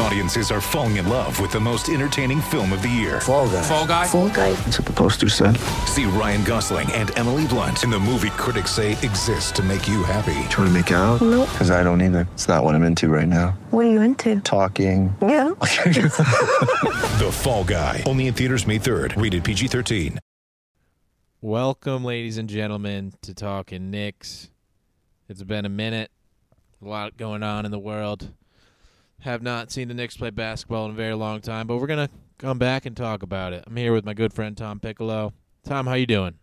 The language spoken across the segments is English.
Audiences are falling in love with the most entertaining film of the year. Fall guy. Fall Guy. Fall guy. That's what the poster said. See Ryan Gosling and Emily Blunt in the movie critics say exists to make you happy. Trying to make it out? Nope. Because I don't either. It's not what I'm into right now. What are you into? Talking. Yeah. The Fall Guy. Only in theaters May 3rd. Rated PG-13. Welcome, ladies and gentlemen, to Talking Knicks. It's been a minute. A lot going on in the world. Have not seen the Knicks play basketball in a very long time, but we're gonna come back and talk about it. I'm here with my good friend Tom Piccolo. Tom, how you doing?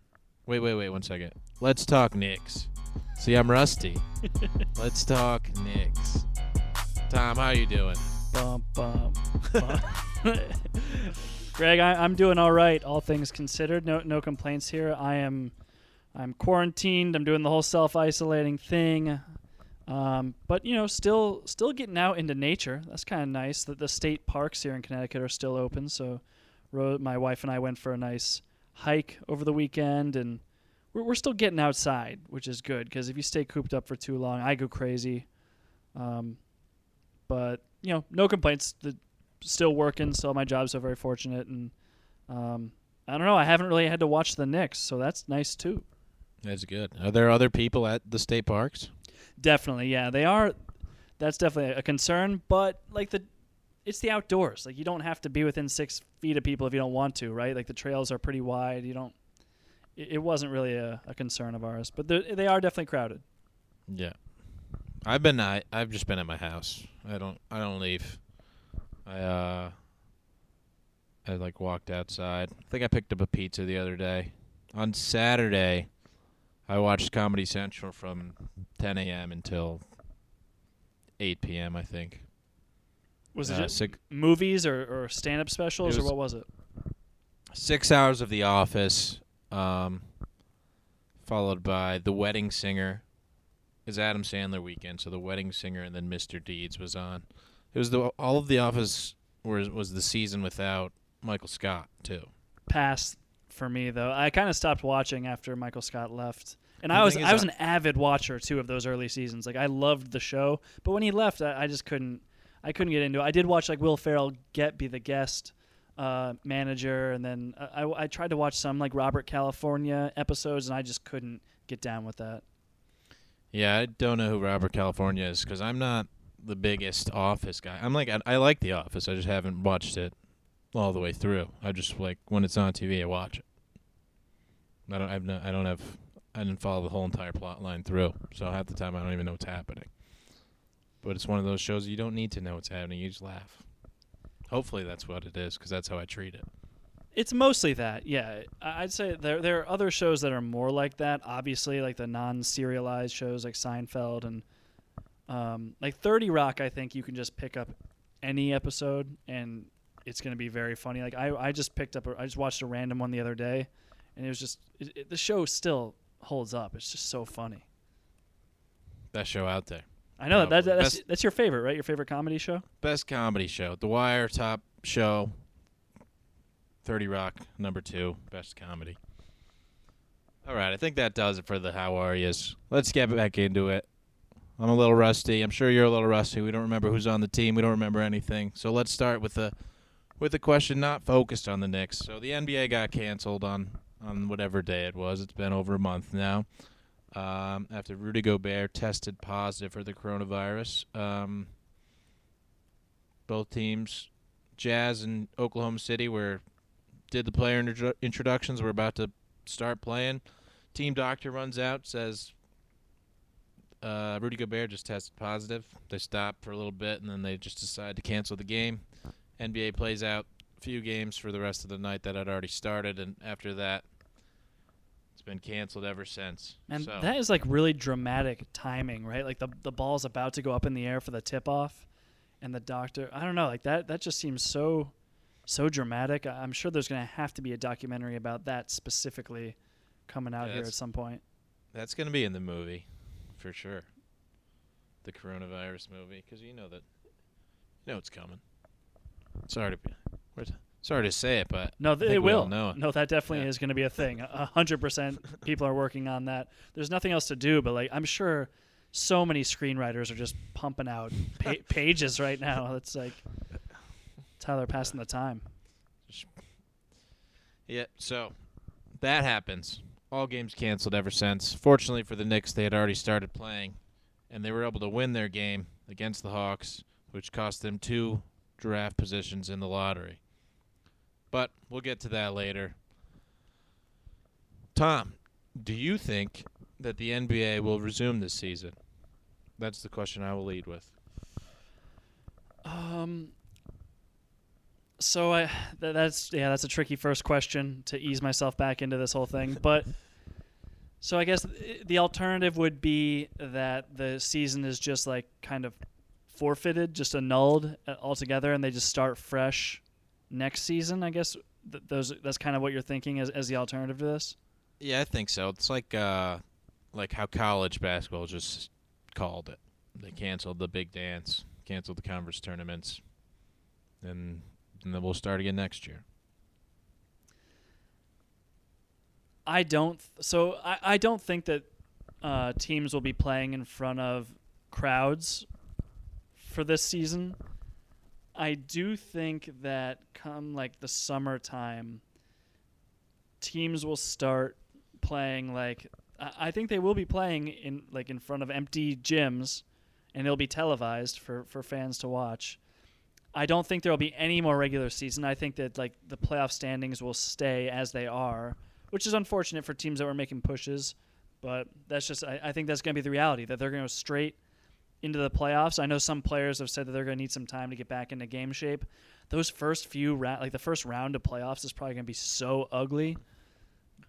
Wait, wait, wait, one second. Let's talk Knicks. See, I'm rusty. Let's talk Knicks. Tom, how you doing? Bum, bum, bum. Greg, I, I'm doing all right, all things considered. No, no complaints here. I am, I'm quarantined. I'm doing the whole self-isolating thing, um, but you know, still, still getting out into nature. That's kind of nice. That the state parks here in Connecticut are still open. So, ro- my wife and I went for a nice hike over the weekend, and we're, we're still getting outside, which is good. Because if you stay cooped up for too long, I go crazy. Um, but you know, no complaints. The still working, so my job, so very fortunate, and um, I don't know. I haven't really had to watch the Knicks, so that's nice too. That's good. Are there other people at the state parks? Definitely, yeah, they are. That's definitely a concern, but like the, it's the outdoors. Like you don't have to be within six feet of people if you don't want to, right? Like the trails are pretty wide. You don't. It, it wasn't really a, a concern of ours, but they are definitely crowded. Yeah. I've been I I've just been at my house. I don't I don't leave. I uh I like walked outside. I think I picked up a pizza the other day. On Saturday, I watched Comedy Central from 10 a.m. until 8 p.m. I think. Was it Uh, just six, movies or, or stand-up specials or what was it? six hours of The Office, um, followed by The Wedding Singer. It's Adam Sandler weekend, so The Wedding Singer and then Mr. Deeds was on. It was the all of The Office was was the season without Michael Scott too. pass for me though. I kind of stopped watching after Michael Scott left. And The I was I was I- an avid watcher too of those early seasons. Like I loved the show, but when he left, I, I just couldn't I couldn't get into it. I did watch like Will Ferrell get be the guest uh, manager, and then I, I, I tried to watch some like Robert California episodes, and I just couldn't get down with that. Yeah, I don't know who Robert California is because I'm not the biggest Office guy. I'm like I, I like The Office, I just haven't watched it all the way through. I just like when it's on TV, I watch it. I don't. I've I don't have. I didn't follow the whole entire plot line through, so half the time I don't even know what's happening. But it's one of those shows you don't need to know what's happening. You just laugh. Hopefully that's what it is because that's how I treat it. It's mostly that, yeah. I'd say there there are other shows that are more like that. Obviously, like the non-serialized shows like Seinfeld and um, like Thirty Rock. I think you can just pick up any episode and it's going to be very funny. Like I, I just picked up, a, I just watched a random one the other day, and it was just it, it, the show still holds up. It's just so funny. Best show out there. I know that, that that's Best- that's your favorite, right? Your favorite comedy show? Best comedy show. The Wire top show. 30 Rock number 2 best comedy. All right, I think that does it for the how are yous. Let's get back into it. I'm a little rusty. I'm sure you're a little rusty. We don't remember who's on the team. We don't remember anything. So let's start with a with a question not focused on the Knicks. So the NBA got canceled on on whatever day it was. It's been over a month now. Um, after Rudy Gobert tested positive for the coronavirus. Um, both teams, Jazz and Oklahoma City, were did the player intro- introductions. We're about to start playing. Team doctor runs out, says uh, Rudy Gobert just tested positive. They stop for a little bit, and then they just decide to cancel the game. NBA plays out few games for the rest of the night that had already started, and after that, it's been canceled ever since. And so, that is like really dramatic timing, right? Like the the ball's about to go up in the air for the tip off, and the doctor. I don't know, like that. That just seems so, so dramatic. I'm sure there's going to have to be a documentary about that specifically coming out Yeah, here at some point. That's going to be in the movie, for sure. The coronavirus movie, because you know that, you know it's coming. Sorry to been- Sorry to say it, but No, th- it will. know. No, that definitely Yeah. is going to be a thing. A hundred percent, people are working on that. There's nothing else to do, but like I'm sure, so many screenwriters are just pumping out pa- pages right now. It's like, it's how they're passing the time. Yeah, so that happens. All games canceled ever since. Fortunately for the Knicks, they had already started playing, and they were able to win their game against the Hawks, which cost them two draft positions in the lottery. But we'll get to that later. Tom, do you think that the NBA will resume this season? That's the question I will lead with. Um. So I th- that's yeah that's a tricky first question to ease myself back into this whole thing, but so I guess th- the alternative would be that the season is just like kind of forfeited, just annulled uh, altogether, and they just start fresh next season. I guess th- those that's kind of what you're thinking as as the alternative to this. Yeah, I think so. It's like uh like how college basketball just called it. They canceled the big dance, canceled the conference tournaments, and and then we'll start again next year. I don't. Th- so I, I don't think that uh, teams will be playing in front of crowds for this season. I do think that come like the summertime, teams will start playing like I think they will be playing in like in front of empty gyms, and it'll be televised for for fans to watch. I don't think there will be any more regular season. I think that like the playoff standings will stay as they are, which is unfortunate for teams that were making pushes. But that's just I, I think that's going to be the reality that they're going to go straight into the playoffs. I know some players have said that they're going to need some time to get back into game shape. Those first few like the first round of playoffs, is probably going to be so ugly.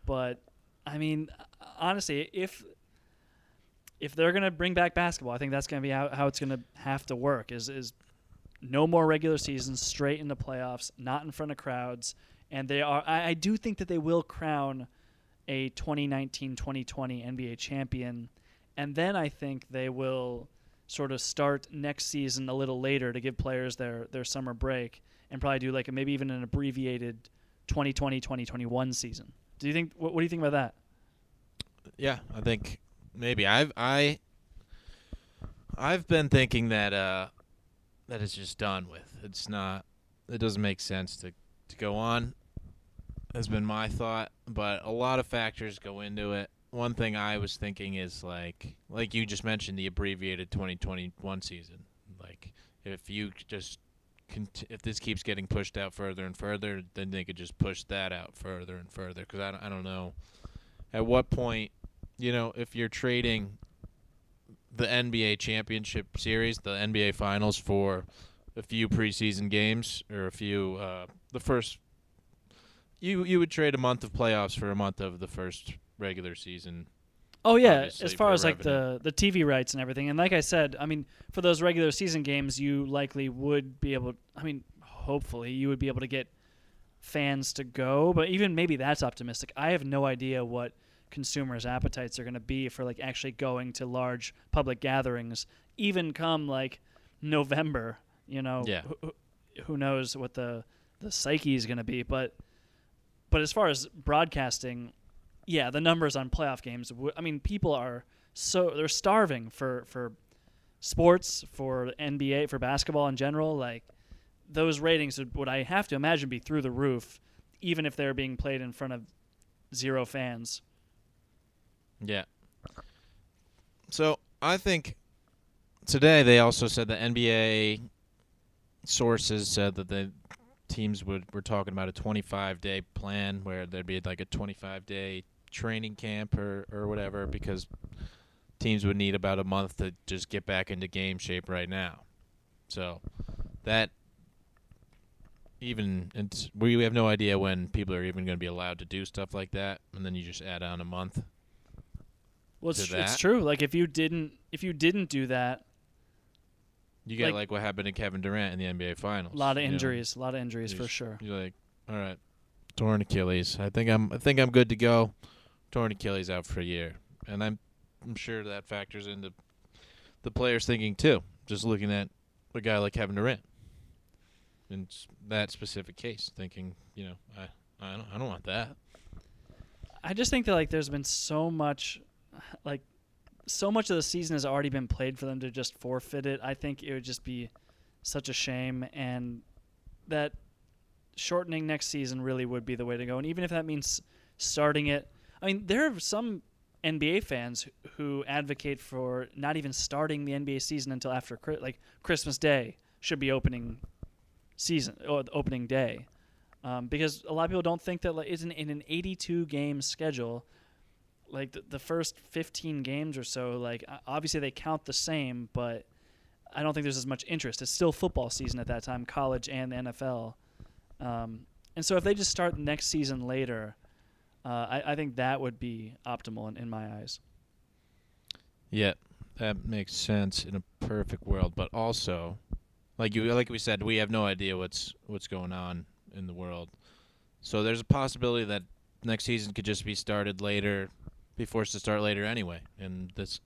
But I mean, honestly, if if they're going to bring back basketball, I think that's going to be how, how it's going to have to work. Is is no more regular seasons, straight into playoffs, not in front of crowds. And they are, I, I do think that they will crown a 2019 2020 NBA champion. And then I think they will sort of start next season a little later to give players their, their summer break and probably do like a, maybe even an abbreviated 2020 2021 season. Do you think, what, what do you think about that? Yeah, I think maybe I've I I've been thinking that uh that it's just done with. It's not it doesn't make sense to to go on. Has been my thought, but a lot of factors go into it. One thing I was thinking is like like you just mentioned the abbreviated 2021 season. Like if you just cont- if this keeps getting pushed out further and further, then they could just push that out further and further cuz I don't, I don't know at what point, you know, if you're trading the NBA championship series, the NBA finals for a few preseason games or a few uh, the first you you would trade a month of playoffs for a month of the first regular season. Oh yeah, as far as like the the TV rights and everything. And like I said, I mean, for those regular season games, you likely would be able. I mean, hopefully, you would be able to get fans to go. But even maybe that's optimistic. I have no idea what consumers' appetites are going to be for like actually going to large public gatherings, even come like November. You know, Yeah. who, who knows what the the psyche is going to be, but but as far as broadcasting, yeah, the numbers on playoff games. w- I mean, people are so they're starving for for sports, for NBA, for basketball in general. Like those ratings would, would I have to imagine be through the roof, even if they're being played in front of zero fans. Yeah. So I think today they also said the NBA sources said that the teams would were talking about a 25 day plan where there'd be like a 25 day training camp or or whatever because teams would need about a month to just get back into game shape right now. So that even it's we have no idea when people are even going to be allowed to do stuff like that and then you just add on a month Well, it's, tr- it's true. Like if you didn't if you didn't do that, You get Like- like, what happened to Kevin Durant in the NBA Finals. a lot of injuries, a lot of injuries You for just- sure. You're like, all right, torn Achilles. I think I'm. I think I'm good to go. Torn Achilles out for a year, and I'm. I'm sure that factors into the players thinking too. Just looking at a guy like Kevin Durant. in that specific case, thinking, you know, I I don't I don't want that. I just think that like there's been so much, like, so much of the season has already been played for them to just forfeit it. I think it would just be such a shame, and that shortening next season really would be the way to go. And even if that means starting it, I mean, there are some NBA fans who- advocate for not even starting the NBA season until after like Christmas Day should be opening season or the opening day. Um, because a lot of people don't think that like isn't in an 82 game schedule like the, the first 15 games or so like obviously they count the same but i don't think there's as much interest it's still football season at that time college and nfl um, and so if they just start next season later uh, I, I think that would be optimal in, in my eyes Yeah, that makes sense in a perfect world, but also, like you, like we said, we have no idea what's what's going on in the world. So there's a possibility that next season could just be started later, be forced to start later anyway, and this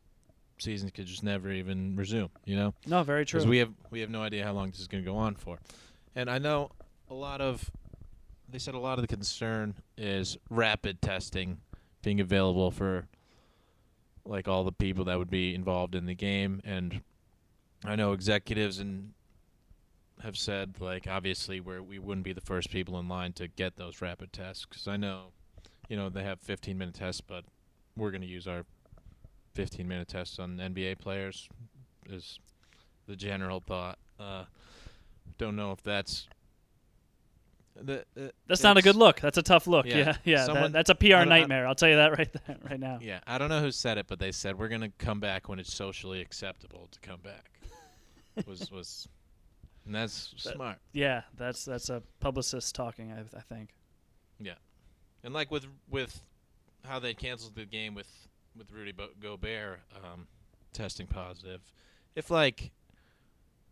season could just never even resume. You know, no very true because we have we have no idea how long this is going to go on for, and I know a lot of they said a lot of the concern is rapid testing being available for like all the people that would be involved in the game. And I know executives and have said like obviously where we wouldn't be the first people in line to get those rapid tests cuz I know you know they have 15 minute tests but we're going to use our 15 minute tests on NBA players is the general thought. Uh don't know if that's the, uh, that's not a good look that's a tough look Yeah. yeah yeah, that- that's a pr I don't- I- nightmare i'll tell you that right there, right now Yeah, I don't know who said it, but they said we're gonna come back when it's socially acceptable to come back. was was, and that's That- smart. yeah that's that's a publicist talking i, I think Yeah, And like with with how they canceled the game with with Rudy Bo- Gobert um, testing positive, if like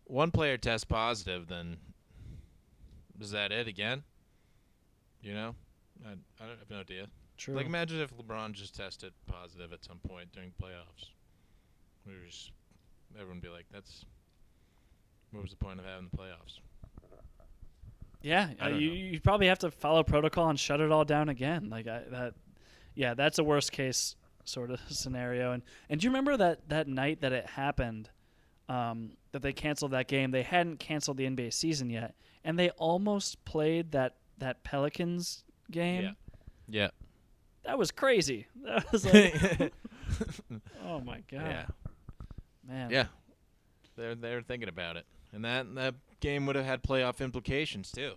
one player tests positive, then is that it again? You know, I, I don't have no idea. true Like imagine if LeBron just tested positive at some point during playoffs. We were just everyone would be like, "That's what was the point of having the playoffs?" Yeah, uh, you know. you probably have to follow protocol and shut it all down again. Like I, that, yeah, that's a worst case sort of scenario. And and do you remember that that night that it happened, um, that they canceled that game? They hadn't canceled the NBA season yet, and they almost played that that Pelicans game. Yeah. Yeah. That was crazy. That was like, oh my god, yeah. man. Yeah. They're they're thinking about it, and that that game would have had playoff implications too.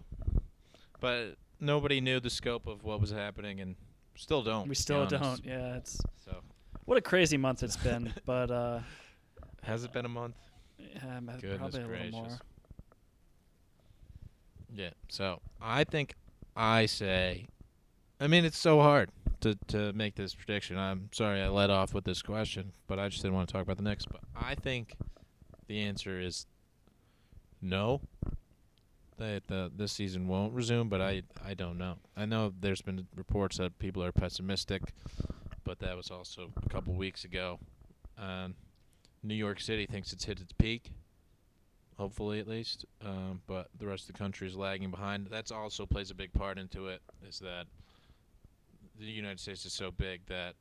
But nobody knew the scope of what was happening, and still don't. we still don't. Yeah, it's So what a crazy month it's been. but uh, has it been a month? yeah, Goodness probably a little more. Yeah. So I think I say, I mean, it's so hard to to make this prediction. I'm sorry I led off with this question, but I just didn't want to talk about the Knicks. But I think the answer is no. That the this season won't resume, but I I don't know. I know there's been reports that people are pessimistic, but that was also a couple weeks ago. Um, New York City thinks it's hit its peak hopefully at least. Um, but the rest of the country is lagging behind. That's also plays a big part into it. Is that the United States is so big that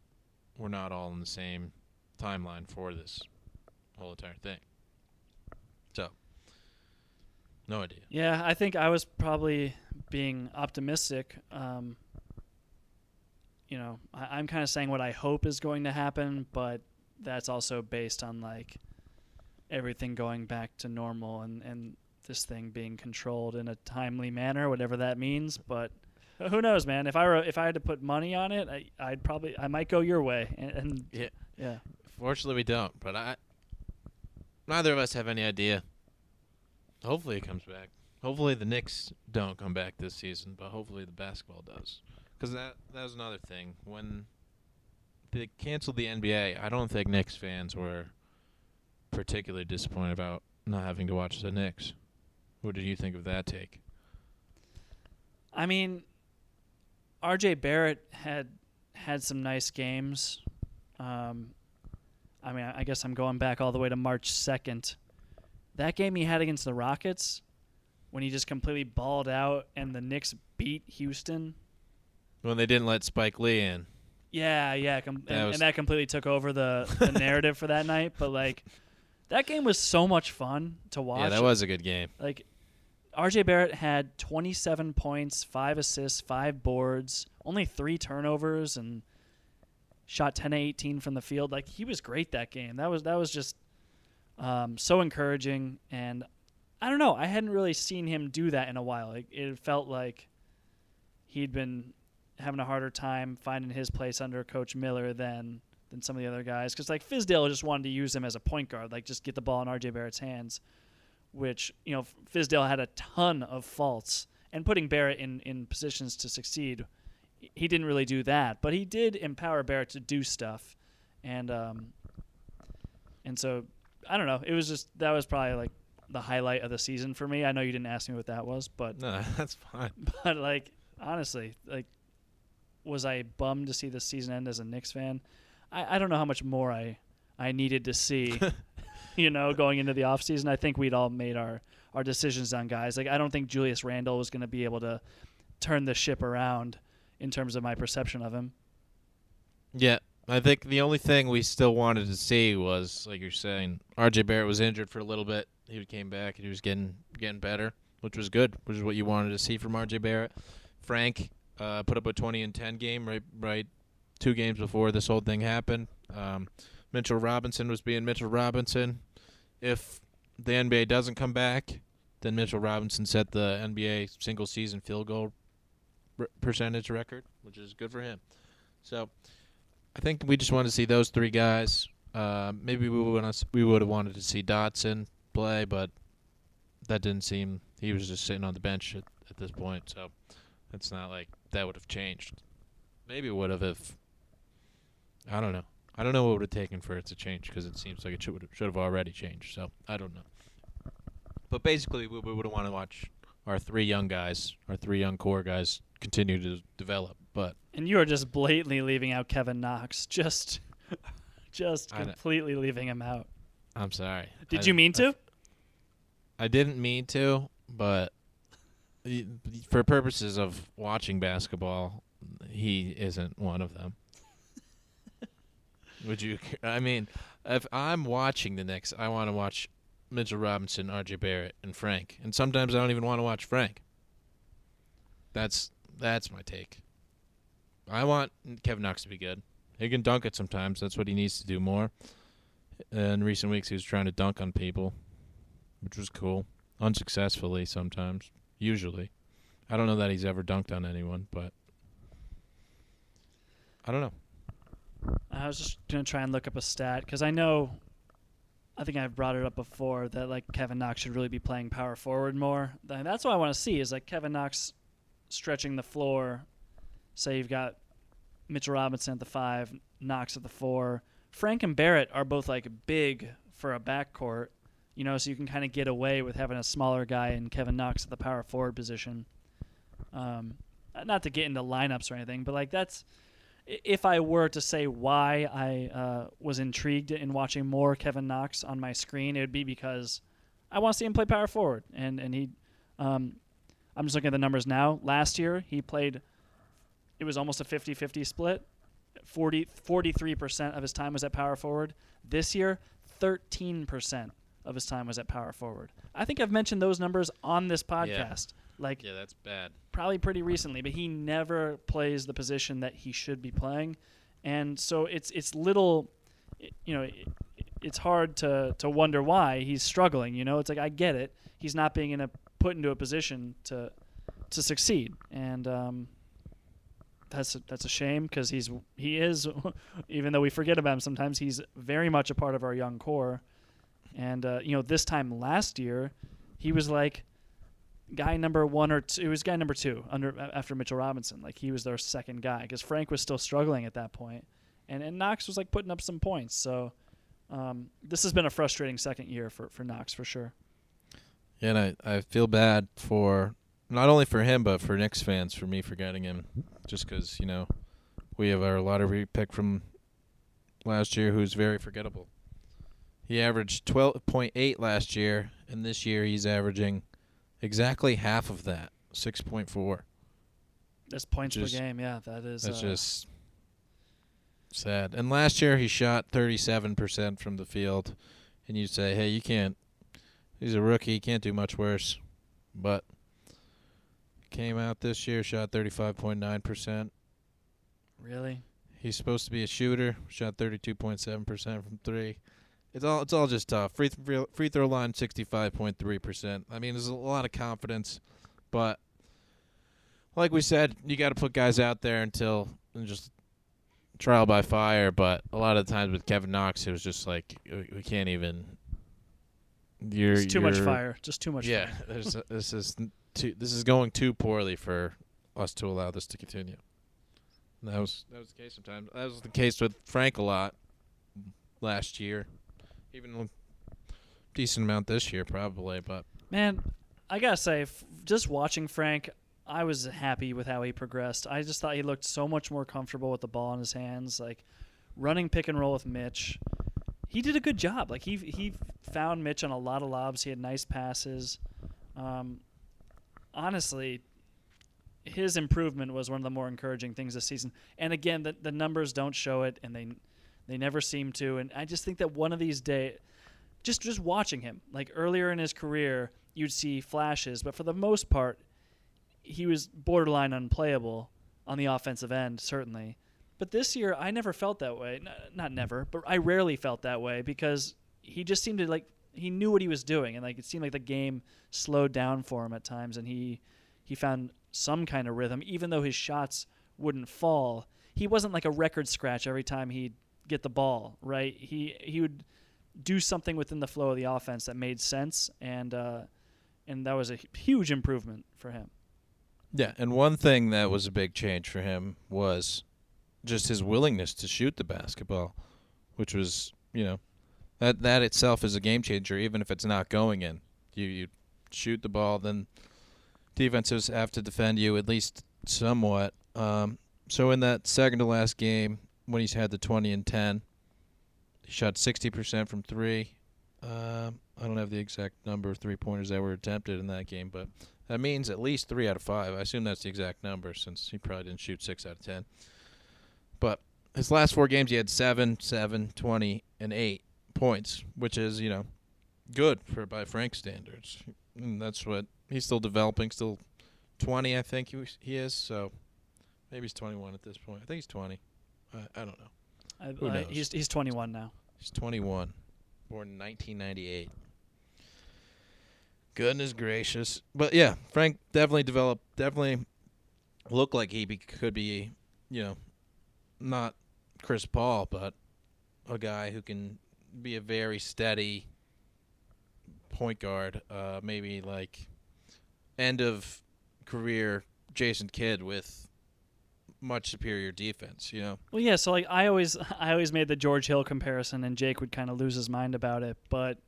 we're not all in the same timeline for this whole entire thing. So, no idea. Yeah, I think I was probably being optimistic. Um, you know, I, I'm kind of saying what I hope is going to happen, but that's also based on like everything going back to normal and, and this thing being controlled in a timely manner, whatever that means. But who knows, man? If I were, if I had to put money on it, I, I'd probably I might go your way. And, and Yeah. yeah, Fortunately, we don't. But I, neither of us have any idea. Hopefully, it comes back. Hopefully, the Knicks don't come back this season, but hopefully, the basketball does. Because that that was another thing when they canceled the NBA. I don't think Knicks fans were particularly disappointed about not having to watch the Knicks. What did you think of that take? I mean, R.J. Barrett had had some nice games. Um, I mean, I guess I'm going back all the way to March 2nd. That game he had against the Rockets, when he just completely balled out and the Knicks beat Houston. When they didn't let Spike Lee in. Yeah, yeah, com- That and, was- and that completely took over the, the narrative for that night. But like, that game was so much fun to watch. Yeah, that was a good game. like RJ Barrett had 27 points, 5 assists, 5 boards, only 3 turnovers and shot 10 to 18 from the field. Like he was great that game. That was that was just um, so encouraging and I don't know, I hadn't really seen him do that in a while. Like, it felt like he'd been having a harder time finding his place under coach Miller than than some of the other guys cuz like Fizdale just wanted to use him as a point guard, like just get the ball in RJ Barrett's hands which you know Fizdale had a ton of faults and putting Barrett in in positions to succeed. He didn't really do that, but he did empower Barrett to do stuff, and um, and so I don't know. It was just that was probably like the highlight of the season for me. I know you didn't ask me what that was, but No, that's fine. but like honestly, like was I bummed to see the season end as a Knicks fan? I, I don't know how much more I I needed to see. you know, going into the offseason. I think we'd all made our our decisions on guys. Like I don't think Julius Randle was going to be able to turn the ship around in terms of my perception of him. Yeah, I think the only thing we still wanted to see was, like you're saying, R.J. Barrett was injured for a little bit. He came back and he was getting getting better, which was good, which is what you wanted to see from R.J. Barrett. Frank uh, put up a 20 and 10 game right right two games before this whole thing happened. Um, Mitchell Robinson was being Mitchell Robinson. If the NBA doesn't come back, then Mitchell Robinson set the NBA single season field goal percentage record, which is good for him. So I think we just wanted to see those three guys. Uh, maybe we would we would have wanted to see Dotson play, but that didn't seem. He was just sitting on the bench at, at this point, so it's not like that would have changed. Maybe it would have if I don't know. I don't know what would have taken for it to change because it seems like it should should have already changed. So I don't know. But basically, we, we would want to watch our three young guys, our three young core guys, continue to develop. But And you are just blatantly leaving out Kevin Knox. Just just I completely leaving him out. I'm sorry. Did I- you mean to? I didn't mean to, but for purposes of watching basketball, he isn't one of them. Would you? I mean, if I'm watching the Knicks, I want to watch Mitchell Robinson, R.J. Barrett, and Frank. And sometimes I don't even want to watch Frank. That's that's my take. I want Kevin Knox to be good. He can dunk it sometimes. That's what he needs to do more. In recent weeks, he was trying to dunk on people which was cool. Unsuccessfully sometimes, usually. I don't know that he's ever dunked on anyone, but I don't know. I was just gonna try and look up a stat because I know, I think I've brought it up before that like Kevin Knox should really be playing power forward more. Th- That's what I want to see is like Kevin Knox stretching the floor. Say you've got Mitchell Robinson at the five, Knox at the four. Frank and Barrett are both like big for a backcourt, you know, so you can kind of get away with having a smaller guy and Kevin Knox at the power forward position. Um, not to get into lineups or anything, but like that's if I were to say why I uh, was intrigued in watching more Kevin Knox on my screen, it would be because I want to see him play power forward, and and he, um, I'm just looking at the numbers now. Last year he played, it was almost a 50-50 split. 40, 43% of his time was at power forward. This year, 13% of his time was at power forward. I think I've mentioned those numbers on this podcast. Like Yeah, that's bad. probably pretty recently, but he never plays the position that he should be playing, and so it's it's little, you know, it, it's hard to to wonder why he's struggling. You know, it's like I get it. He's not being in a put into a position to to succeed, and um, that's a, that's a shame because he's he is, even though we forget about him sometimes, he's very much a part of our young core, and uh, you know, this time last year, he was like guy number one or two. It was guy number two under after Mitchell Robinson. Like he was their second guy because Frank was still struggling at that point, and and Knox was like putting up some points. So um, this has been a frustrating second year for for Knox for sure. Yeah, and I, I feel bad for not only for him but for Knicks fans for me forgetting him, just because you know we have our lottery pick from last year who's very forgettable. He averaged twelve point eight last year, and this year he's averaging exactly half of that, six point four. That's points Just- per game. Yeah, that is. That's uh, just sad. And last year he shot 37% from the field, and you'd say, "Hey, you can't. He's a rookie. He can't do much worse." But came out this year, shot 35.9%. really. He's supposed to be a shooter. Shot 32.7% from three. It's all it's all just tough. Free th- free throw line 65.3%. I mean, there's a lot of confidence, but like we said, you got to put guys out there until and just trial by fire. But a lot of the times with Kevin Knox, it was just like we can't even. You're It's too much you're- fire. Just too much. Yeah, a- this is too this is going too poorly for us to allow this to continue. And that was that was the case sometimes. That was the case with Frank a lot last year, even a decent amount this year probably. But Man, I gotta say, f- just watching Frank, I was happy with how he progressed. I just thought he looked so much more comfortable with the ball in his hands, like running pick and roll with Mitch. He did a good job. Like he he found Mitch on a lot of lobs. He had nice passes. Um, honestly, his improvement was one of the more encouraging things this season. And again, the the numbers don't show it, and they they never seem to. And I just think that one of these days, just just watching him, like earlier in his career, you'd see flashes, but for the most part, he was borderline unplayable on the offensive end, certainly. But this year, I never felt that way. N- not never, but I rarely felt that way because he just seemed to like he knew what he was doing, and like it seemed like the game slowed down for him at times, and he he found some kind of rhythm, even though his shots wouldn't fall. He wasn't like a record scratch every time he'd get the ball, right? He he would do something within the flow of the offense that made sense, and uh, and that was a huge improvement for him. yeah, and one thing that was a big change for him was just his willingness to shoot the basketball, which was you know that that itself is a game changer, even if it's not going in. You you shoot the ball, then defenses have to defend you at least somewhat. Um, so in that second to last game, when he's had the 20 and 10, he shot 60% from three. Um, I don't have the exact number of three pointers that were attempted in that game, but that means at least three out of five. I assume that's the exact number since he probably didn't shoot six out of 10. But his last four games, he had seven, seven, 20, and eight points, which is, you know, good for by Frank standards. And that's what he's still developing. Still 20, I think he he is. So maybe he's 21 at this point. I think he's 20. I, I don't know. I, Who I- knows? he's he's 21 now. He's 21, born in 1998. Goodness gracious! But yeah, Frank definitely developed. Definitely looked like he be, could be, you know, not Chris Paul, but a guy who can be a very steady point guard. Uh, maybe like end of career Jason Kidd with much superior defense. You know. Well, yeah. So like I always I always made the George Hill comparison, and Jake would kind of lose his mind about it. But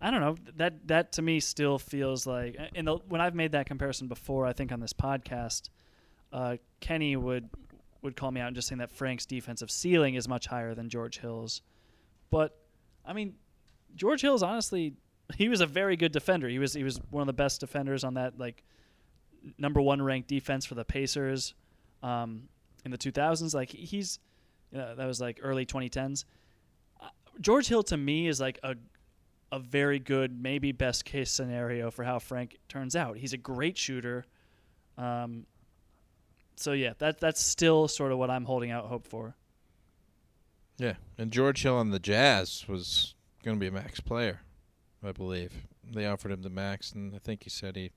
I don't know that that to me still feels like. And the, when I've made that comparison before, I think on this podcast, uh, Kenny would would call me out and just saying that Frank's defensive ceiling is much higher than George Hill's. But I mean, George Hill's honestly he was a very good defender. He was he was one of the best defenders on that like number one ranked defense for the Pacers um, in the 2000s. Like he's uh, that was like early 2010s. Uh, George Hill to me is like a a very good, maybe best case scenario for how Frank turns out. He's a great shooter. Um, so yeah, that that's still sort of what I'm holding out hope for. Yeah, and George Hill on the Jazz was going to be a max player, I believe. They offered him the max, and I think he said he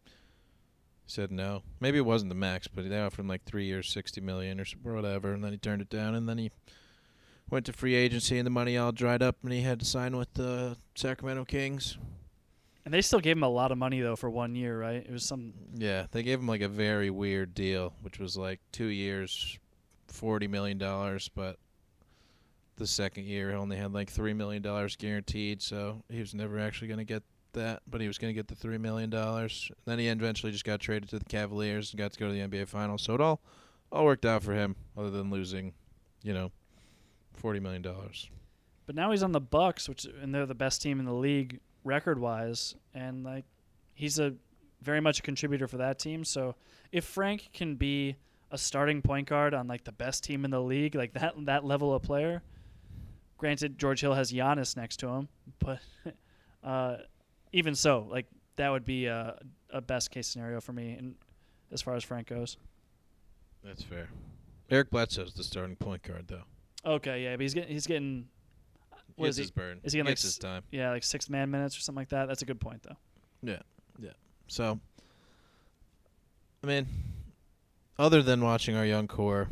said no. Maybe it wasn't the max, but they offered him like three years, sixty million or whatever, and then he turned it down, and then he went to free agency, and the money all dried up, and he had to sign with the Sacramento Kings. And they still gave him a lot of money though for one year, right? It was some Yeah, they gave him like a very weird deal, which was like two years, forty million dollars, but the second year he only had like three million dollars guaranteed, so he was never actually going to get that, but he was going to get the three million dollars. Then he eventually just got traded to the Cavaliers and got to go to the NBA Finals. So it all all worked out for him, other than losing, you know, forty million dollars. But now he's on the Bucks, which and they're the best team in the league record wise, and like he's a very much a contributor for that team. So if Frank can be a starting point guard on like the best team in the league, like that that level of player. Granted, George Hill has Giannis next to him, but uh, even so, like that would be a, a best case scenario for me, and as far as Frank goes. That's fair. Eric Bledsoe's the starting point guard, though. Okay, yeah, but he's getting he's getting What is he- his burn. is he getting, like, his time? yeah like six man minutes or something like that. That's a good point though. Yeah, yeah. So, I mean, other than watching our young core,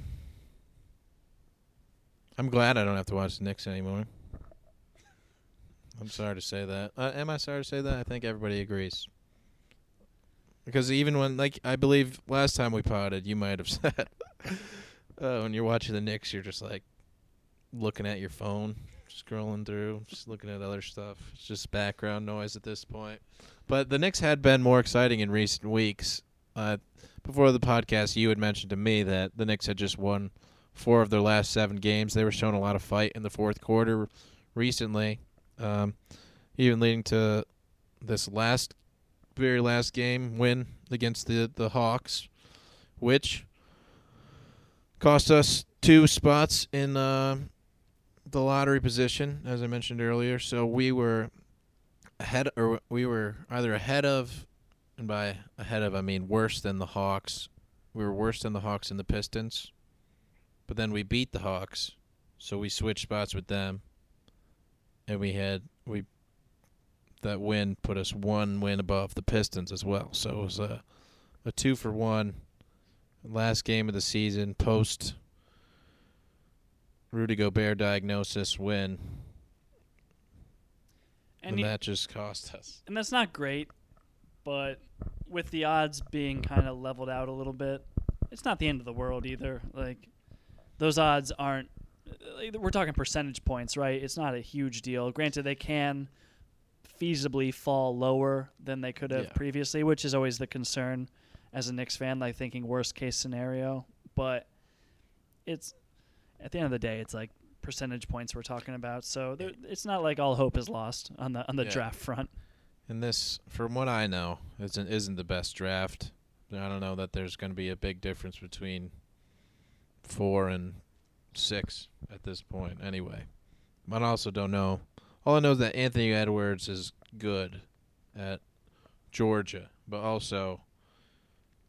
I'm glad I don't have to watch the Knicks anymore. I'm sorry to say that. Uh, am I sorry to say that? I think everybody agrees. Because even when, like, I believe last time we potted, you might have said, uh, when you're watching the Knicks, you're just like looking at your phone, scrolling through, just looking at other stuff. It's just background noise at this point. But the Knicks had been more exciting in recent weeks. Uh, before the podcast, you had mentioned to me that the Knicks had just won four of their last seven games. They were showing a lot of fight in the fourth quarter recently, um, even leading to this last, very last game win against the the Hawks, which cost us two spots in uh, the lottery position, as I mentioned earlier. So we were ahead, or we were either ahead of, and by ahead of I mean worse than the Hawks. We were worse than the Hawks and the Pistons, but then we beat the Hawks, so we switched spots with them, and we had we that win put us one win above the Pistons as well. So it was a a two for one. Last game of the season, post Rudy Gobert diagnosis win, And and you- that just cost us. and that's not great, but with the odds being kind of leveled out a little bit, it's not the end of the world either. Like those odds aren't. Like, We're talking percentage points, right? It's not a huge deal. Granted, they can feasibly fall lower than they could have Yeah. previously, which is always the concern as a Knicks fan, like thinking worst case scenario. But it's at the end of the day, it's like percentage points we're talking about. So there, it's not like all hope is lost on the on the Yeah. draft front. And this, from what I know, isn't isn't the best draft. I don't know that there's going to be a big difference between four and six at this point. Anyway, but I also don't know. All I know is that Anthony Edwards is good at Georgia, but also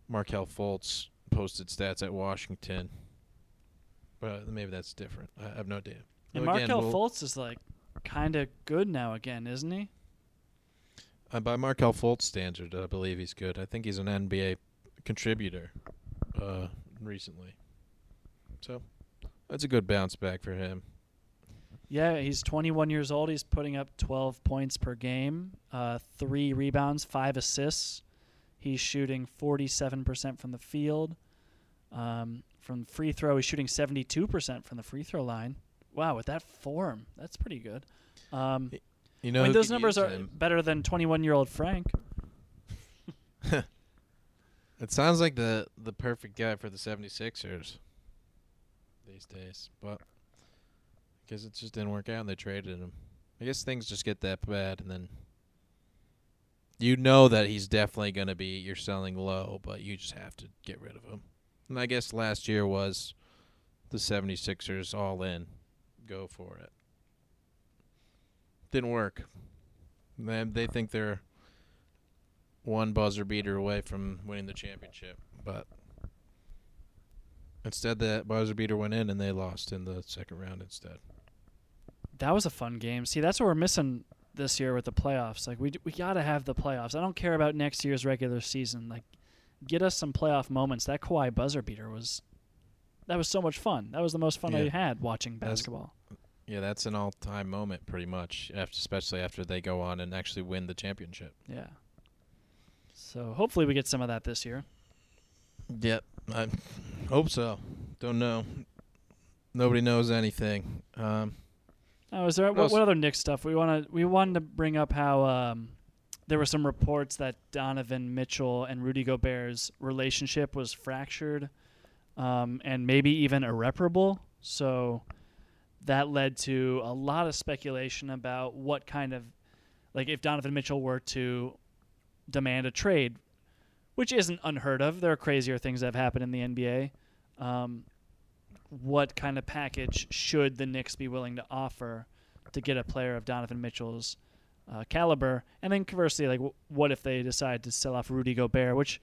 Markelle Fultz posted stats at Washington. But maybe that's different. I have no idea. And So Markelle we'll- Fultz is like kind of good now again, isn't he? Uh, by Markelle Fultz standard, I believe he's good. I think he's an NBA contributor uh, recently. So that's a good bounce back for him. Yeah, he's 21 years old. He's putting up 12 points per game, uh, three rebounds, five assists. He's shooting 47% from the field. Um, from free throw, he's shooting 72% from the free throw line. Wow, with that form, that's pretty good. Um, You know, I mean, those numbers are him? better than 21 year old Frank. It sounds like the the perfect guy for the 76ers these days, but I guess it just didn't work out and they traded him. I guess things just get that bad and then you know that he's definitely going to be you're selling low, but you just have to get rid of him. And I guess last year was the 76ers all in. Go for it. Didn't work. Man, they think they're one buzzer beater away from winning the championship, but instead that buzzer beater went in and they lost in the second round instead. That was a fun game. See, that's what we're missing this year with the playoffs. Like we d- we got to have the playoffs. I don't care about next year's regular season. Like get us some playoff moments. That Kawhi buzzer beater was that was so much fun. That was the most fun I Yeah. had watching That's- basketball. Yeah, that's an all-time moment pretty much, after, especially after they go on and actually win the championship. Yeah. So hopefully we get some of that this year. Yep, I hope so. Don't know. Nobody knows anything. Um, Oh, is there What what, other Knicks stuff we want to we wanted to bring up how um, there were some reports that Donovan Mitchell and Rudy Gobert's relationship was fractured um, and maybe even irreparable. So that led to a lot of speculation about what kind of like if Donovan Mitchell were to demand a trade which isn't unheard of. There are crazier things that have happened in the NBA. Um, what kind of package should the Knicks be willing to offer to get a player of Donovan Mitchell's uh, caliber? And then conversely, like, w- what if they decide to sell off Rudy Gobert, which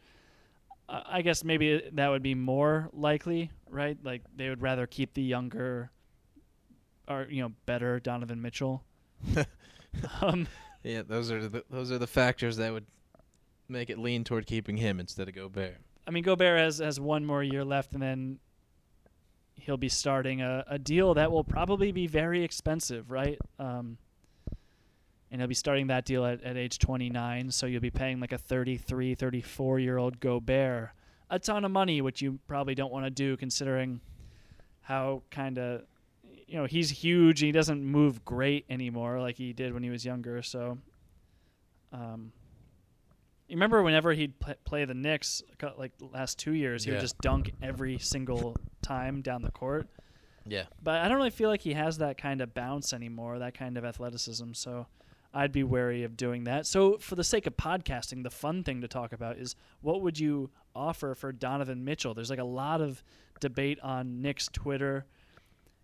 uh, I guess maybe that would be more likely, right? Like they would rather keep the younger, or you know, better Donovan Mitchell. um, Yeah, those are the those are the factors that would make it lean toward keeping him instead of Gobert. I mean, Gobert has has one more year left, and then he'll be starting a, a deal that will probably be very expensive, right? Um, and he'll be starting that deal at, at age 29, so you'll be paying like a 33, 34 year old Gobert a ton of money, which you probably don't want to do considering how kind of, you know, he's huge and he doesn't move great anymore like he did when he was younger. So, um, you remember whenever he'd pl- play the Knicks, like the last two years, he Yeah. would just dunk every single time down the court. Yeah. But I don't really feel like he has that kind of bounce anymore, that kind of athleticism. So I'd be wary of doing that. So for the sake of podcasting, the fun thing to talk about is what would you offer for Donovan Mitchell? There's like a lot of debate on Knicks Twitter.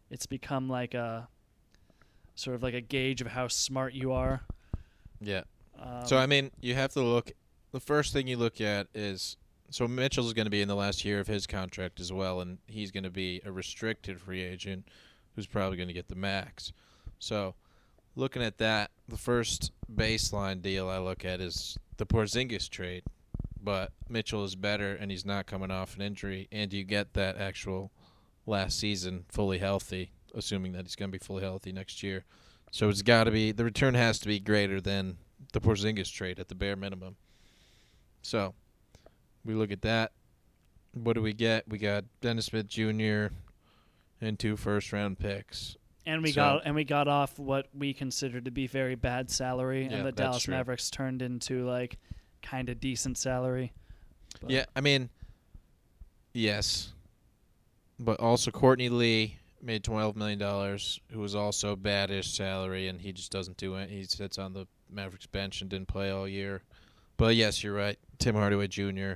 It's become like a sort of like a gauge of how smart you are. Yeah. Um, So I mean, you have to look. The first thing you look at is so Mitchell's going to be in the last year of his contract as well, and he's going to be a restricted free agent, who's probably going to get the max. So, looking at that, the first baseline deal I look at is the Porzingis trade, but Mitchell is better, and he's not coming off an injury, and you get that actual last season fully healthy, assuming that he's going to be fully healthy next year. So it's got to be the return has to be greater than the Porzingis trade at the bare minimum. So we look at that. What do we get? We got Dennis Smith Jr. and two first round picks. and we so- got and we got off what we considered to be very bad salary, Yeah, and the Dallas true. Mavericks turned into like kind of decent salary. But- Yeah, I mean, yes, but also Courtney Lee made twelve million dollars, who was also badish salary, and he just doesn't do it. He sits on the Mavericks bench and didn't play all year. But yes, you're right, Tim Hardaway Jr.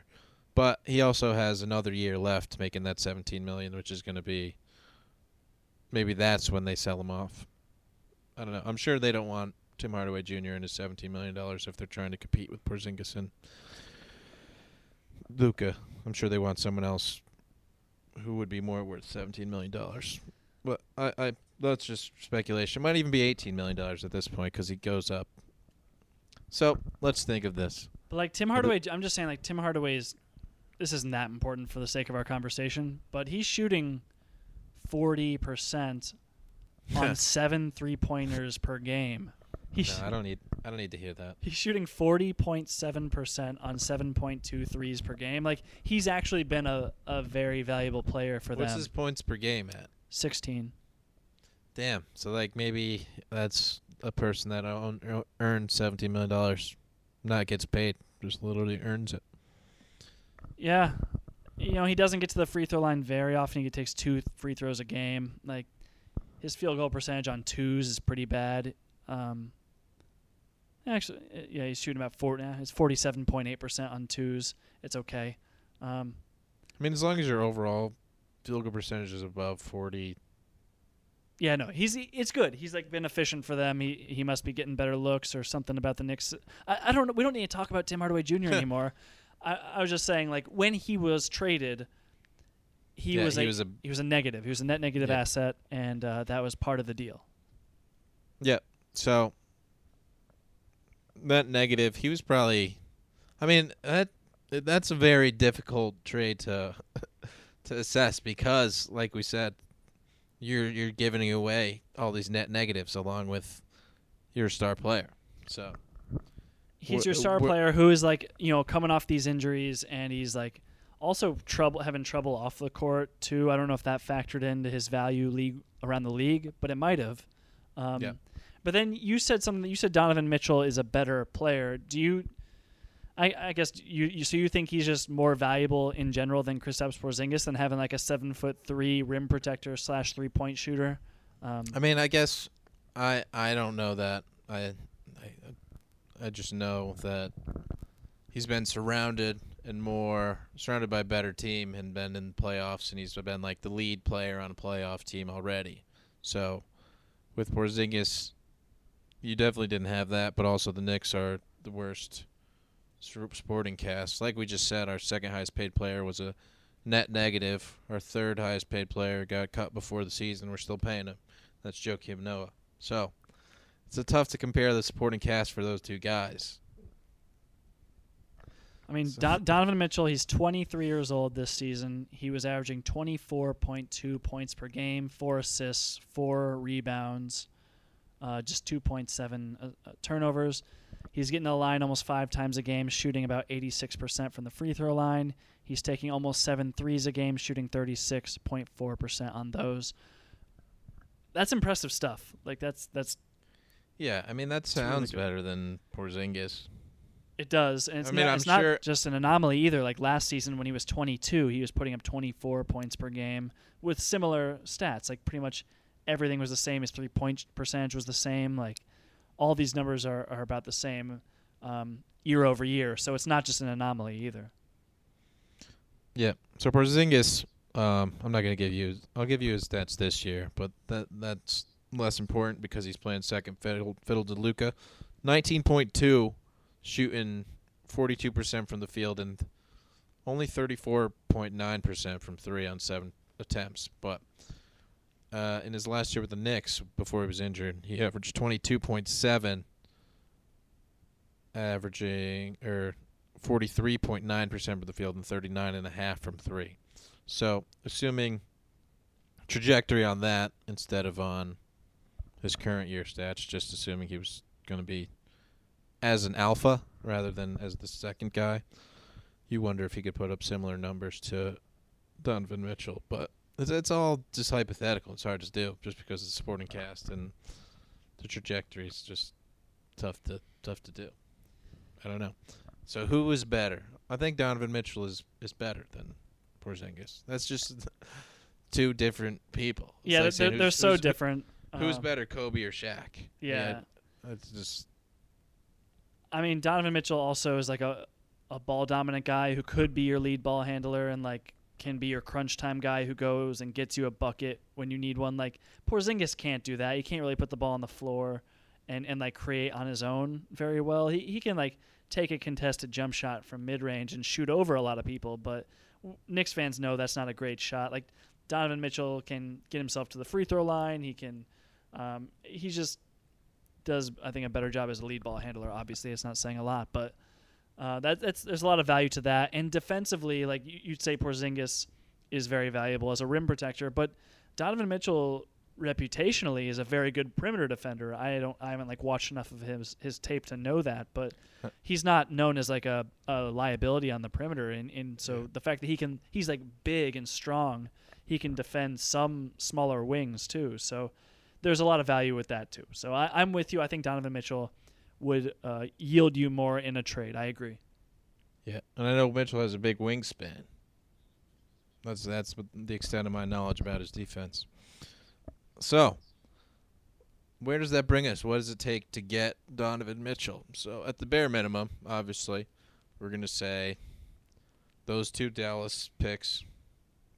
But he also has another year left, making that seventeen million, which is going to be maybe that's when they sell him off. I don't know. I'm sure they don't want Tim Hardaway Jr. and his seventeen million dollars if they're trying to compete with Porzingis and Luka. I'm sure they want someone else who would be more worth seventeen million dollars. But I, I that's just speculation. Might even be eighteen million dollars at this point because he goes up. So let's think of this. But like Tim Hardaway, I'm just saying like Tim Hardaway's. This isn't that important for the sake of our conversation, but he's shooting forty percent on seven three pointers per game. He's, No, I don't need. I don't need to hear that. He's shooting 40.7% on 7.2 threes per game. Like, he's actually been a, a very valuable player for What's them. What's his points per game at? 16. Damn. So like maybe that's a person that er, earned earns seventeen million dollars, not gets paid, just literally earns it. Yeah. You know, he doesn't get to the free throw line very often. He takes two free throws a game. Like, his field goal percentage on twos is pretty bad. Um, actually, uh, yeah, he's shooting about four. Nah, it's 47.8% on twos. It's okay. Um, I mean, as long as your overall field goal percentage is above forty, Yeah, no, he's it's good. He's like been efficient for them. He he must be getting better looks or something about the Knicks. I, I don't know. We don't need to talk about Tim Hardaway Jr. anymore. I, I was just saying like when he was traded, he Yeah, was he a, was a- he was a negative. He was a net negative Yeah. asset, and uh, that was part of the deal. Yeah. So that negative, he was probably. I mean that that's a very difficult trade to to assess because, like we said, you're you're giving away all these net negatives along with your star player. So He's your star player who is like you know coming off these injuries, and he's like also trouble having trouble off the court too. I don't know if that factored into his value league around the league, but it might have. Um, Yeah. But then you said something. You said Donovan Mitchell is a better player. Do you? I, I guess you, you so you think he's just more valuable in general than Kristaps Porzingis than having like a seven foot three rim protector slash three point shooter. Um, I mean, I guess I I don't know that. I I I just know that he's been surrounded and more surrounded by a better team and been in the playoffs, and he's been like the lead player on a playoff team already. So with Porzingis, you definitely didn't have that, but also the Knicks are the worst sporting cast. Like we just said, our second highest paid player was a net negative. Our third highest paid player got cut before the season. We're still paying him. That's Joakim Noah. So it's a tough to compare the supporting cast for those two guys. I mean, So- Don- Donovan Mitchell, he's 23 years old this season. He was averaging 24.2 points per game, four assists, four rebounds, uh, just 2.7 uh, uh, turnovers. He's getting to the line almost five times a game, shooting about 86% from the free throw line. He's taking almost seven threes a game, shooting 36.4% on those. That's impressive stuff. Like that's that's Yeah, I mean that sounds good. better than Porzingis. It does, and it's, I mean, not, it's not just an anomaly either. Like last season when he was 22, he was putting up 24 points per game with similar stats. Like pretty much everything was the same. His three point percentage was the same. Like all these numbers are, are about the same um, year over year. So it's not just an anomaly either. Yeah. So Porzingis, um, I'm not gonna give you. I'll give you his stats this year, but that that's less important because he's playing second fiddle fiddle to Luka. 19.2, shooting 42% from the field and only 34.9% from three on seven attempts. But uh, in his last year with the Knicks, before he was injured, he averaged 22.7, averaging or 43.9% from the field and 39.5 from three. So, assuming trajectory on that instead of on his current year stats, just assuming he was going to be as an alpha rather than as the second guy, you wonder if he could put up similar numbers to Donovan Mitchell. But it's, it's all just hypothetical. It's hard to do just because of the supporting cast and the trajectory is just tough to tough to do. I don't know. So who is better? I think Donovan Mitchell is is better than Porzingis. That's just two different people. It's yeah, like they're, they're so who's- different. Who's Uh, better, Kobe or Shaq? Yeah. it's just I mean, Donovan Mitchell also is like a a ball dominant guy who could be your lead ball handler and like can be your crunch time guy who goes and gets you a bucket when you need one. Like Porzingis can't do that. He can't really put the ball on the floor and and like create on his own very well. He he can like take a contested jump shot from mid range and shoot over a lot of people, but Knicks fans know that's not a great shot. Like Donovan Mitchell can get himself to the free throw line. He can um, he just does I think a better job as a lead ball handler. Obviously, it's not saying a lot, but uh, that that's there's a lot of value to that. And defensively, like you, you'd say, Porzingis is very valuable as a rim protector, but Donovan Mitchell reputationally is a very good perimeter defender. I don't I haven't like watched enough of his his tape to know that, but he's not known as like a, a liability on the perimeter. And, and so the fact that he can he's like big and strong, he can defend some smaller wings too. So there's a lot of value with that too. So I, I'm with you. I think Donovan Mitchell would uh, yield you more in a trade. I agree. yeah. And I know Mitchell has a big wingspan. That's that's the extent of my knowledge about his defense. So, where does that bring us? What does it take to get Donovan Mitchell? So, at the bare minimum, obviously, we're going to say those two Dallas picks,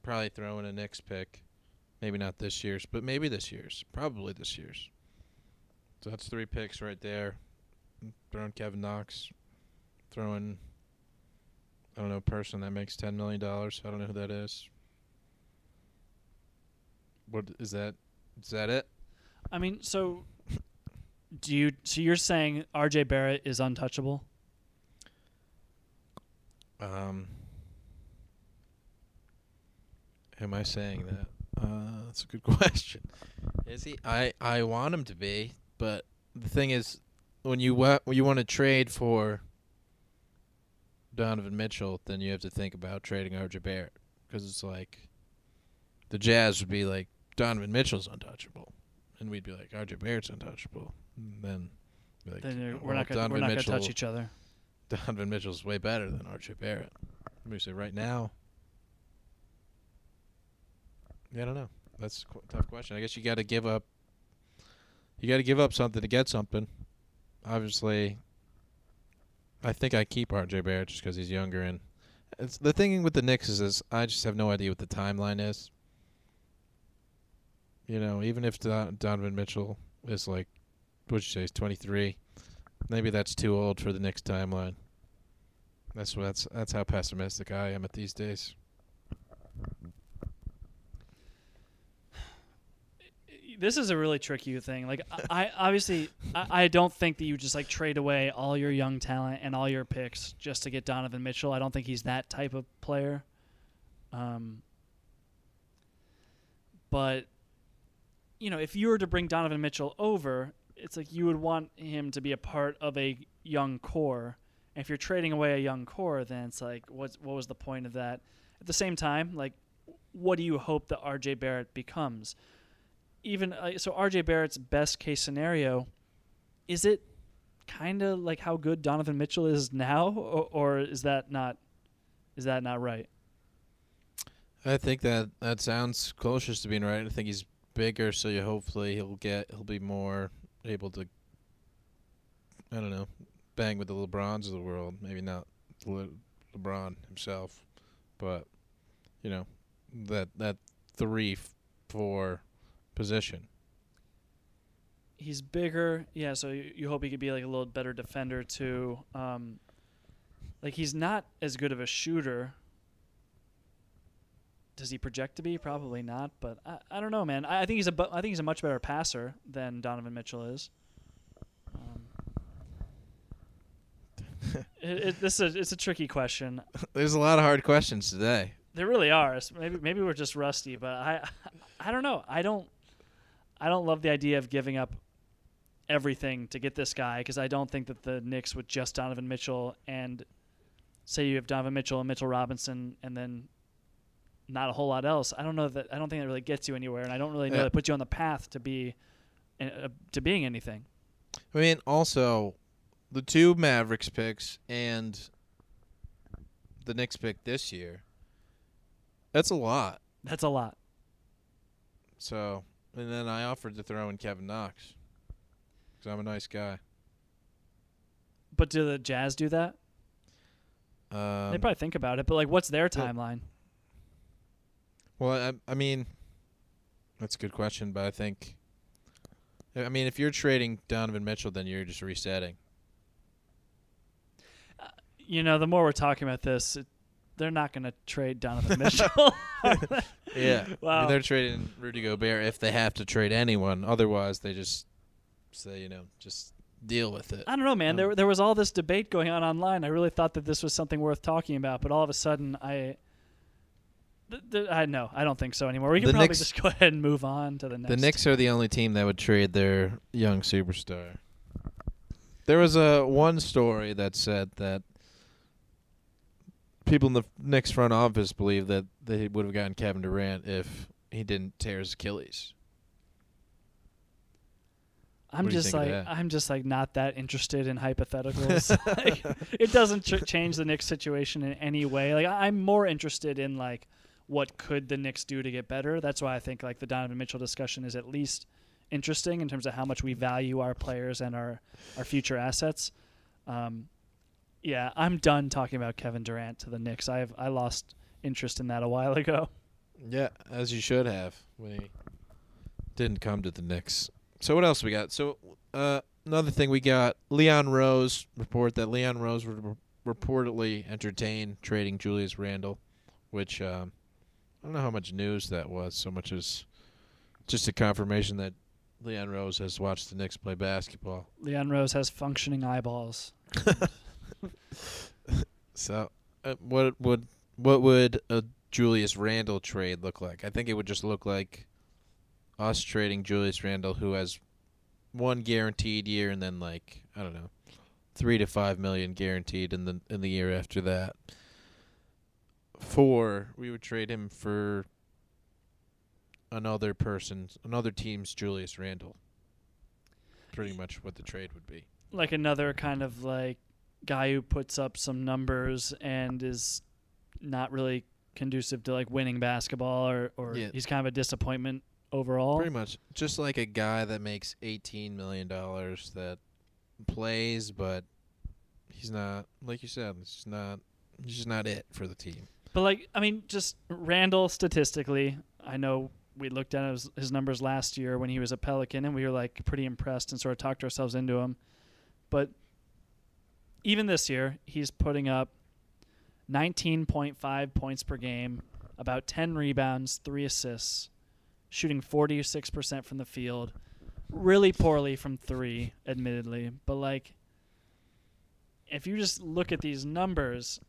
probably throw in a Knicks pick. Maybe not this year's, but maybe this year's. Probably this year's. So that's three picks right there. Throwing Kevin Knox. Throwing, I don't know, a person that makes $10 million. I don't know who that is. What is that? Is that it? I mean, so do you? So you're saying R.J. Barrett is untouchable? Um, am I saying that? Uh, that's a good question. Is he? I I want him to be, but the thing is, when you wa- when you want to trade for Donovan Mitchell, then you have to think about trading RJ Barrett because it's like the Jazz would be like Donovan Mitchell's untouchable, and we'd be like RJ Barrett's untouchable. And then be like, Then you're- well, we're not gonna, we're not going to touch each other. Donovan Mitchell's way better than RJ Barrett. Let me say right now. Yeah, I don't know. That's a qu- tough question. I guess you got to give up. You got to give up something to get something. Obviously, I think I keep RJ Barrett just because he's younger and the thing with the Knicks is, is I just have no idea what the timeline is. You know, even if Don- Donovan Mitchell is like, what'd you say, he's 23, maybe that's too old for the Knicks timeline. That's that's that's how pessimistic I am at these days. This is a really tricky thing. Like I, I obviously I, I don't think that you just like trade away all your young talent and all your picks just to get Donovan Mitchell. I don't think he's that type of player. Um, but you know, if you were to bring Donovan Mitchell over, it's like you would want him to be a part of a young core. And if you're trading away a young core, then it's like, what what was the point of that? At the same time, like, what do you hope that R.J. Barrett becomes? Even uh, so RJ Barrett's best case scenario is it kind of like how good Donovan Mitchell is now or, or, is that not is that not right? I think that that sounds closest to being right. I think he's bigger so you hopefully he'll get he'll be more able to I don't know, bang with the LeBrons of the world. Maybe not Le- LeBron himself, but you know, that that 3 4 position. He's bigger, yeah. So you, you hope he could be like a little better defender too. Um, like he's not as good of a shooter. Does he project to be? Probably not. But I, I don't know, man. I, I think he's a bu- I think he's a much better passer than Donovan Mitchell is. Um, it, it, this is a, it's a tricky question. There's a lot of hard questions today. There really are. Maybe maybe we're just rusty, but I I don't know. I don't I don't love the idea of giving up everything to get this guy because I don't think that the Knicks with just Donovan Mitchell and say you have Donovan Mitchell and Mitchell Robinson and then not a whole lot else. I don't know that I don't think that really gets you anywhere, and I don't really know Yeah. that puts you on the path to be uh, to being anything. I mean, also the two Mavericks picks and the Knicks pick this year. That's a lot. That's a lot. So, and then I offered to throw in Kevin Knox because I'm a nice guy. But do the Jazz do that? Um, they probably think about it, but like, what's their timeline? Well, I, I mean, that's a good question, but I think, I mean, if you're trading Donovan Mitchell, then you're just resetting. You know, the more we're talking about this, it, they're not going to trade Donovan Mitchell. Yeah. I mean, they're trading Rudy Gobert if they have to trade anyone. Otherwise, they just say, you know, just deal with it. I don't know, man. Um, There there was all this debate going on online. I really thought that this was something worth talking about, but all of a sudden, I. Th- th- I know. I don't think so anymore. We can The probably Knicks- just go ahead and move on to the next. The Knicks are the only team that would trade their young superstar. There was a one story that said that people in the Knicks front office believe that they would have gotten Kevin Durant if he didn't tear his Achilles. I'm What just like? I'm just like not that interested in hypotheticals. like, it doesn't ch- change the Knicks situation in any way. Like I'm more interested in like what could the Knicks do to get better. That's why I think like the Donovan Mitchell discussion is at least interesting in terms of how much we value our players and our our future assets. Um, yeah, I'm done talking about Kevin Durant to the Knicks. I have I lost interest in that a while ago. Yeah, as you should have when he didn't come to the Knicks. So what else we got? So uh, another thing we got Leon Rose report that Leon Rose re- reportedly entertained trading Julius Randle, which um, I don't know how much news that was. So much as just a confirmation that Leon Rose has watched the Knicks play basketball. Leon Rose has functioning eyeballs. So uh, what would what would a Julius Randle trade look like? I think it would just look like us trading Julius Randle, who has one guaranteed year, and then like I don't know, three to five million guaranteed in the in the year after that. Four, we would trade him for another person, another team's Julius Randle. Pretty much what the trade would be. like another kind of like guy who puts up some numbers and is not really conducive to like winning basketball or or Yeah. he's kind of a disappointment overall. Pretty much, just like a guy that makes eighteen million dollars that plays, but he's not like you said. He's not. He's just not it for the team. But like, I mean, just Randle statistically, I know we looked at his, his numbers last year when he was a Pelican, and we were like pretty impressed and sort of talked ourselves into him. But even this year, he's putting up 19.5 points per game, about 10 rebounds, three assists, shooting 46% from the field, really poorly from three, admittedly. But like, if you just look at these numbers,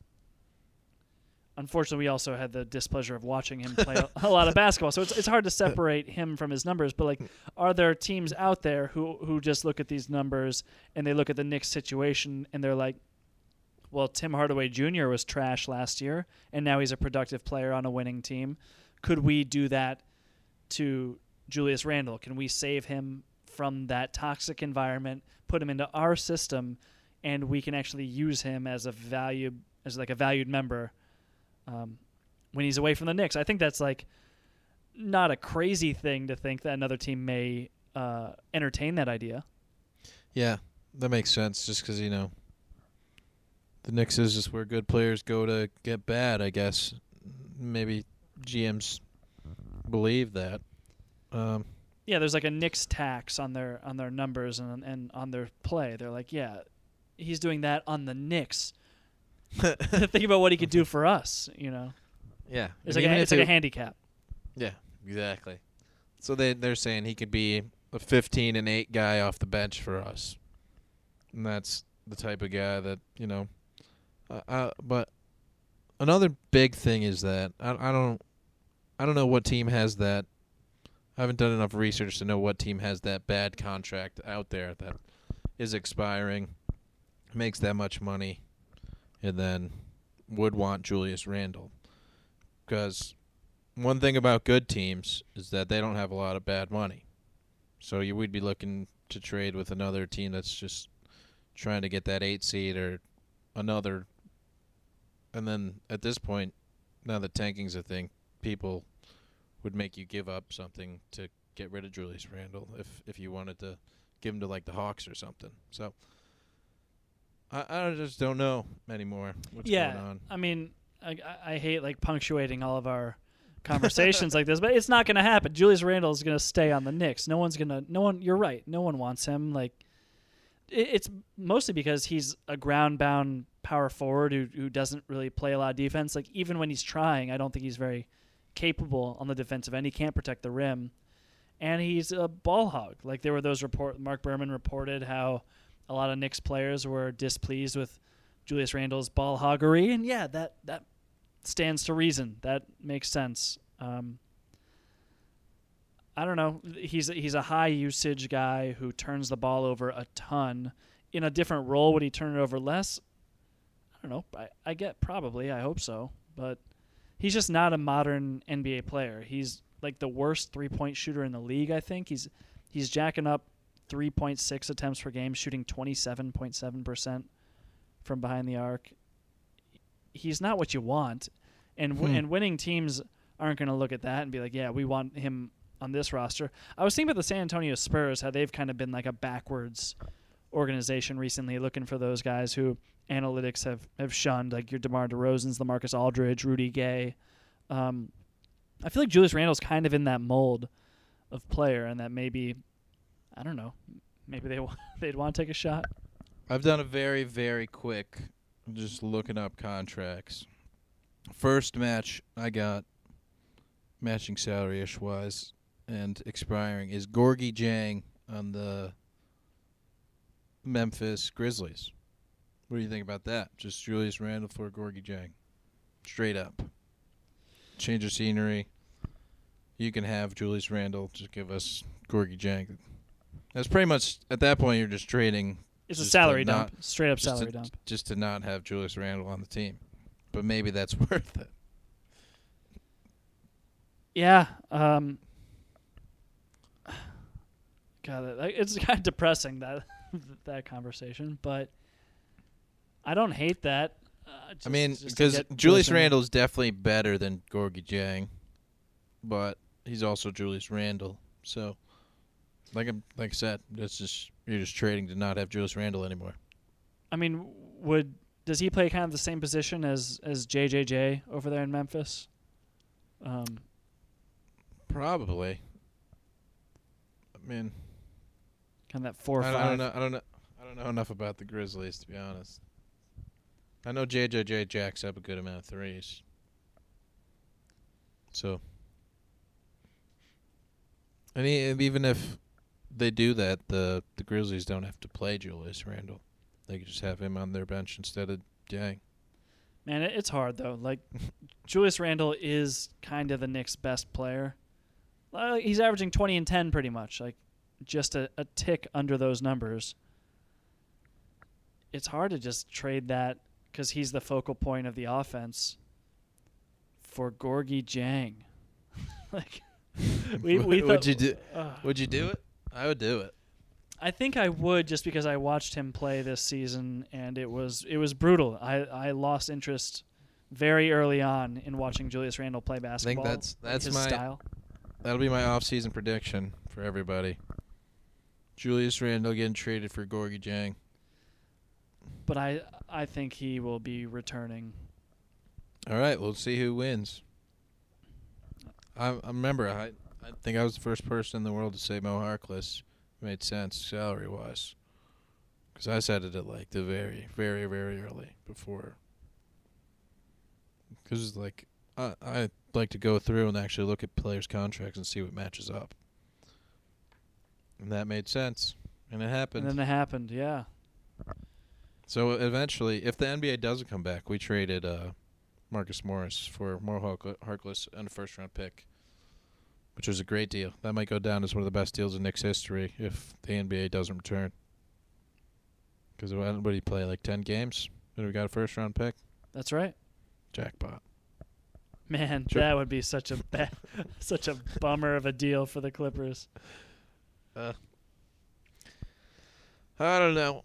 unfortunately, we also had the displeasure of watching him play a, a lot of basketball. So it's it's hard to separate him from his numbers. But like, are there teams out there who who just look at these numbers and they look at the Knicks situation and they're like, well, Tim Hardaway Jr. was trash last year, and now he's a productive player on a winning team. Could we do that to Julius Randle? Can we save him from that toxic environment, put him into our system, and we can actually use him as a value as like a valued member um, when he's away from the Knicks? I think that's like not a crazy thing to think that another team may uh, entertain that idea. Yeah, that makes sense. Just because you know, the Knicks is just where good players go to get bad. I guess maybe GMs believe that. Um, Yeah, there's like a Knicks tax on their on their numbers and and on their play. They're like, yeah, he's doing that on the Knicks. Think about what he could do for us. You know, yeah, it's like a, it's like a handicap. Yeah, exactly. So they they're saying he could be a 15 and 8 guy off the bench for us. And that's the type of guy that, you know, uh, uh, but another big thing is that I I don't I don't know what team has that I haven't done enough research to know what team has that bad contract out there that is expiring, makes that much money, and then would want Julius Randle. Because one thing about good teams is that they don't have a lot of bad money. So you would be looking to trade with another team that's just trying to get that eight seed or another. And then at this point, now that tanking's a thing, people would make you give up something to get rid of Julius Randle if if you wanted to give him to like the Hawks or something. So I I just don't know anymore what's yeah, going on. I mean, I, I hate like punctuating all of our conversations like this, but it's not going to happen. Julius Randle is going to stay on the Knicks. No one's going to. No one. You're right. No one wants him. Like, it, it's mostly because he's a ground bound power forward who who doesn't really play a lot of defense. Like even when he's trying, I don't think he's very capable on the defensive end. He can't protect the rim, and he's a ball hog. Like there were those report. Marc Berman reported how a lot of Knicks players were displeased with Julius Randle's ball hoggery, and yeah, that that stands to reason. That makes sense. Um, I don't know. He's he's a high usage guy who turns the ball over a ton. In a different role, would he turn it over less? I don't know. I, I get probably. I hope so. But he's just not a modern NBA player. He's like the worst three point shooter in the league. I think he's he's jacking up 3.6 attempts per game, shooting 27.7 percent from behind the arc. He's not what you want, and w- Hmm. and winning teams aren't going to look at that and be like, yeah, we want him on this roster. I was thinking about the San Antonio Spurs, how they've kind of been like a backwards organization recently, looking for those guys who analytics have, have shunned, like your DeMar DeRozan's, LaMarcus Aldridge, Rudy Gay. Um, I feel like Julius Randle's kind of in that mold of player, and that maybe, I don't know, maybe they wa- they'd want to take a shot. I've done a very, very quick, just looking up contracts. First match I got, matching salary ish wise, and expiring is Gorgui Dieng on the Memphis Grizzlies. What do you think about that? Just Julius Randle for Gorgui Dieng. Straight up. Change of scenery. You can have Julius Randle. Just give us Gorgui Dieng. That's pretty much, at that point, you're just trading It's a salary dump, not- straight up salary to, dump. just to not have Julius Randle on the team. But maybe that's worth it. Yeah. Um, God, it's kind of depressing that that conversation, but I don't hate that. Uh, I mean, because Julius Randle. Randle is definitely better than Gorgui Dieng, but he's also Julius Randle. So, like I like I said, that's just you're just trading to not have Julius Randle anymore. I mean, would does he play kind of the same position as as JJJ over there in Memphis? Um, Probably. I mean, kind of that four I, five. I don't know. I don't know. I don't know enough about the Grizzlies to be honest. I know JJJ jacks up a good amount of threes. So, and e- and even if they do that, the the Grizzlies don't have to play Julius Randle. They could just have him on their bench instead of Dieng. Man, it's hard though. Like Julius Randle is kind of the Knicks' best player. Uh, he's averaging 20 and 10 pretty much, like just a, a tick under those numbers. It's hard to just trade that because he's the focal point of the offense for Gorgui Dieng. like we we would thought- you do? Ugh. Would you do it? I would do it. I think I would just because I watched him play this season and it was it was brutal. I, I lost interest very early on in watching Julius Randle play basketball. I think that's- that's his my- style. That'll be my off-season prediction for everybody. Julius Randle getting traded for Gorgui Dieng. But I I think he will be returning. All right, we'll see who wins. I, I remember I I think I was the first person in the world to say Mo Harkless made sense salary wise, because I said it at like the very very very early before. Because like I I like to go through and actually look at players' contracts and see what matches up. And that made sense, and it happened. And then it happened, yeah. So eventually, if the NBA doesn't come back, we traded uh, Marcus Morris for Mo Harkless and a first round pick, which was a great deal. That might go down as one of the best deals in Knicks history if the NBA doesn't return. Because what did he play? Like 10 games? And we got a first round pick? That's right. Jackpot. Man, Sure. that would be such a ba- such a bummer of a deal for the Clippers. Uh, I don't know.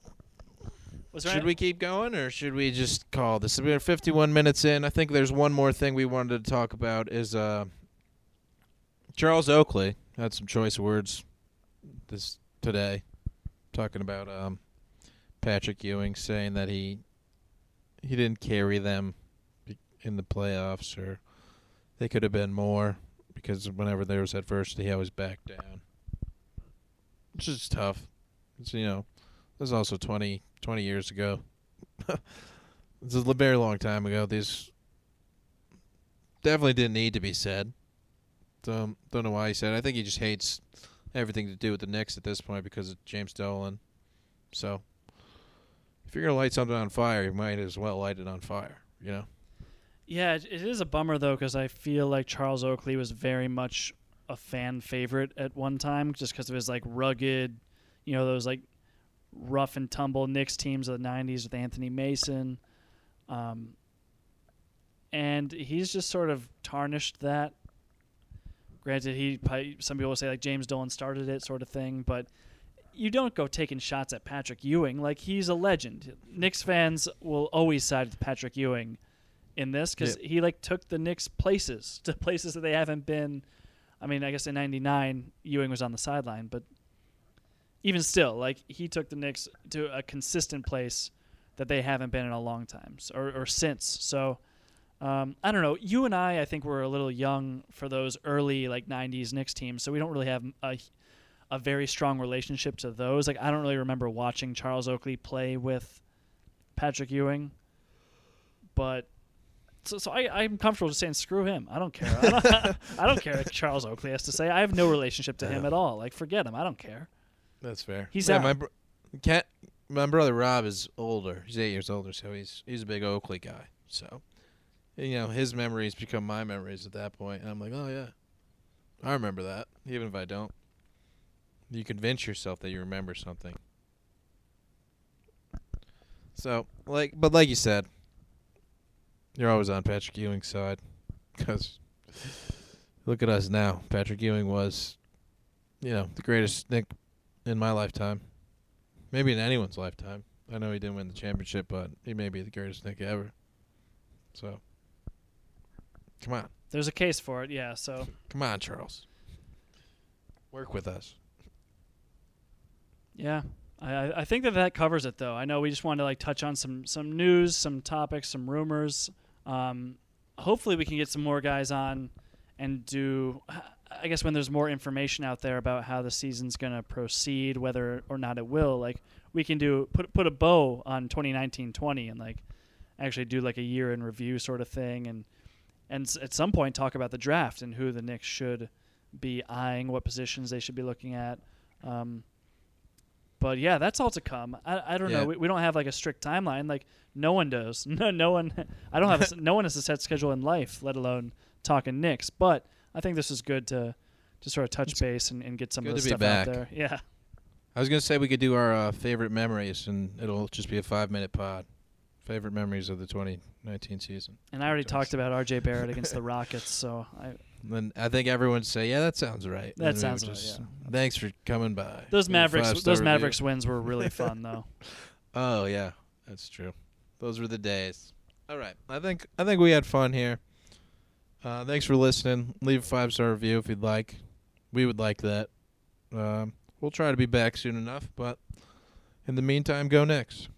Was Should we keep going or should we just call this? We're 51 minutes in. I think there's one more thing we wanted to talk about is uh, Charles Oakley had some choice words this today talking about um, Patrick Ewing saying that he he didn't carry them in the playoffs or they could have been more because whenever there was adversity he always backed down. Which is tough. It's, you know, this is also 20, 20 years ago. this is a very long time ago. These definitely didn't need to be said. Don't don't know why he said. it. I think he just hates everything to do with the Knicks at this point because of James Dolan. So, if you're gonna light something on fire, you might as well light it on fire. You know. Yeah, it, it is a bummer though because I feel like Charles Oakley was very much a fan favorite at one time, just because of his like rugged, you know, those like rough and tumble Knicks teams of the '90s with Anthony Mason, um, and he's just sort of tarnished that. Granted, he probably, some people will say like James Dolan started it, sort of thing, but you don't go taking shots at Patrick Ewing. Like he's a legend. Knicks fans will always side with Patrick Ewing in this because he like took the Knicks places to places that they haven't been. I mean, I guess in '99 Ewing was on the sideline, but even still, like he took the Knicks to a consistent place that they haven't been in a long time or, or since. So um, I don't know. You and I, I think, were a little young for those early like '90s Knicks teams, so we don't really have a a very strong relationship to those. Like I don't really remember watching Charles Oakley play with Patrick Ewing, but so, so I, I'm comfortable just saying screw him. I don't care. I don't, I don't care what Charles Oakley has to say. I have no relationship to him at all. Like forget him. I don't care. That's fair. He's yeah, out. my br- can't, my brother Rob is older. He's eight years older, so he's he's a big Oakley guy. So, you know, his memories become my memories at that point, and I'm like, oh yeah, I remember that. Even if I don't, you convince yourself that you remember something. So, like, but like you said, you're always on Patrick Ewing's side, because look at us now. Patrick Ewing was, you know, the greatest Knick in my lifetime. Maybe in anyone's lifetime. I know he didn't win the championship, but he may be the greatest Knick ever. So, come on. There's a case for it. Yeah. So Come on, Charles. Work with us. yeah. I, I- think that that covers it, though. I know we just wanted to like touch on some some news, some topics, some rumors. Um, hopefully, we can get some more guys on and do. I guess when there's more information out there about how the season's going to proceed, whether or not it will, like we can do put put a bow on 2019-20 and like actually do like a year in review sort of thing, and and s- at some point talk about the draft and who the Knicks should be eyeing, what positions they should be looking at. Um, but yeah, that's all to come. I, I don't Yeah. know. We, we don't have like a strict timeline. Like no one does. No, no one. I don't have. A, no one has a set schedule in life, let alone talking Knicks. But I think this is good to to sort of touch base and, and get some of to stuff out there. Yeah. I was gonna say we could do our uh, favorite memories, and it'll just be a five-minute pod. Favorite memories of the 2019 season. And I already talked about R.J. Barrett against the Rockets, so I, Then I think everyone would say, "Yeah, that sounds right." That And sounds right, yeah. Thanks for coming by. those Mavericks those review. Mavericks wins were really fun though. Oh yeah, that's true. Those were the days. All right, I think I think we had fun here. Uh, thanks for listening. Leave a five star review if you'd like. We would like that. Um, we'll try to be back soon enough, but in the meantime, go Knicks.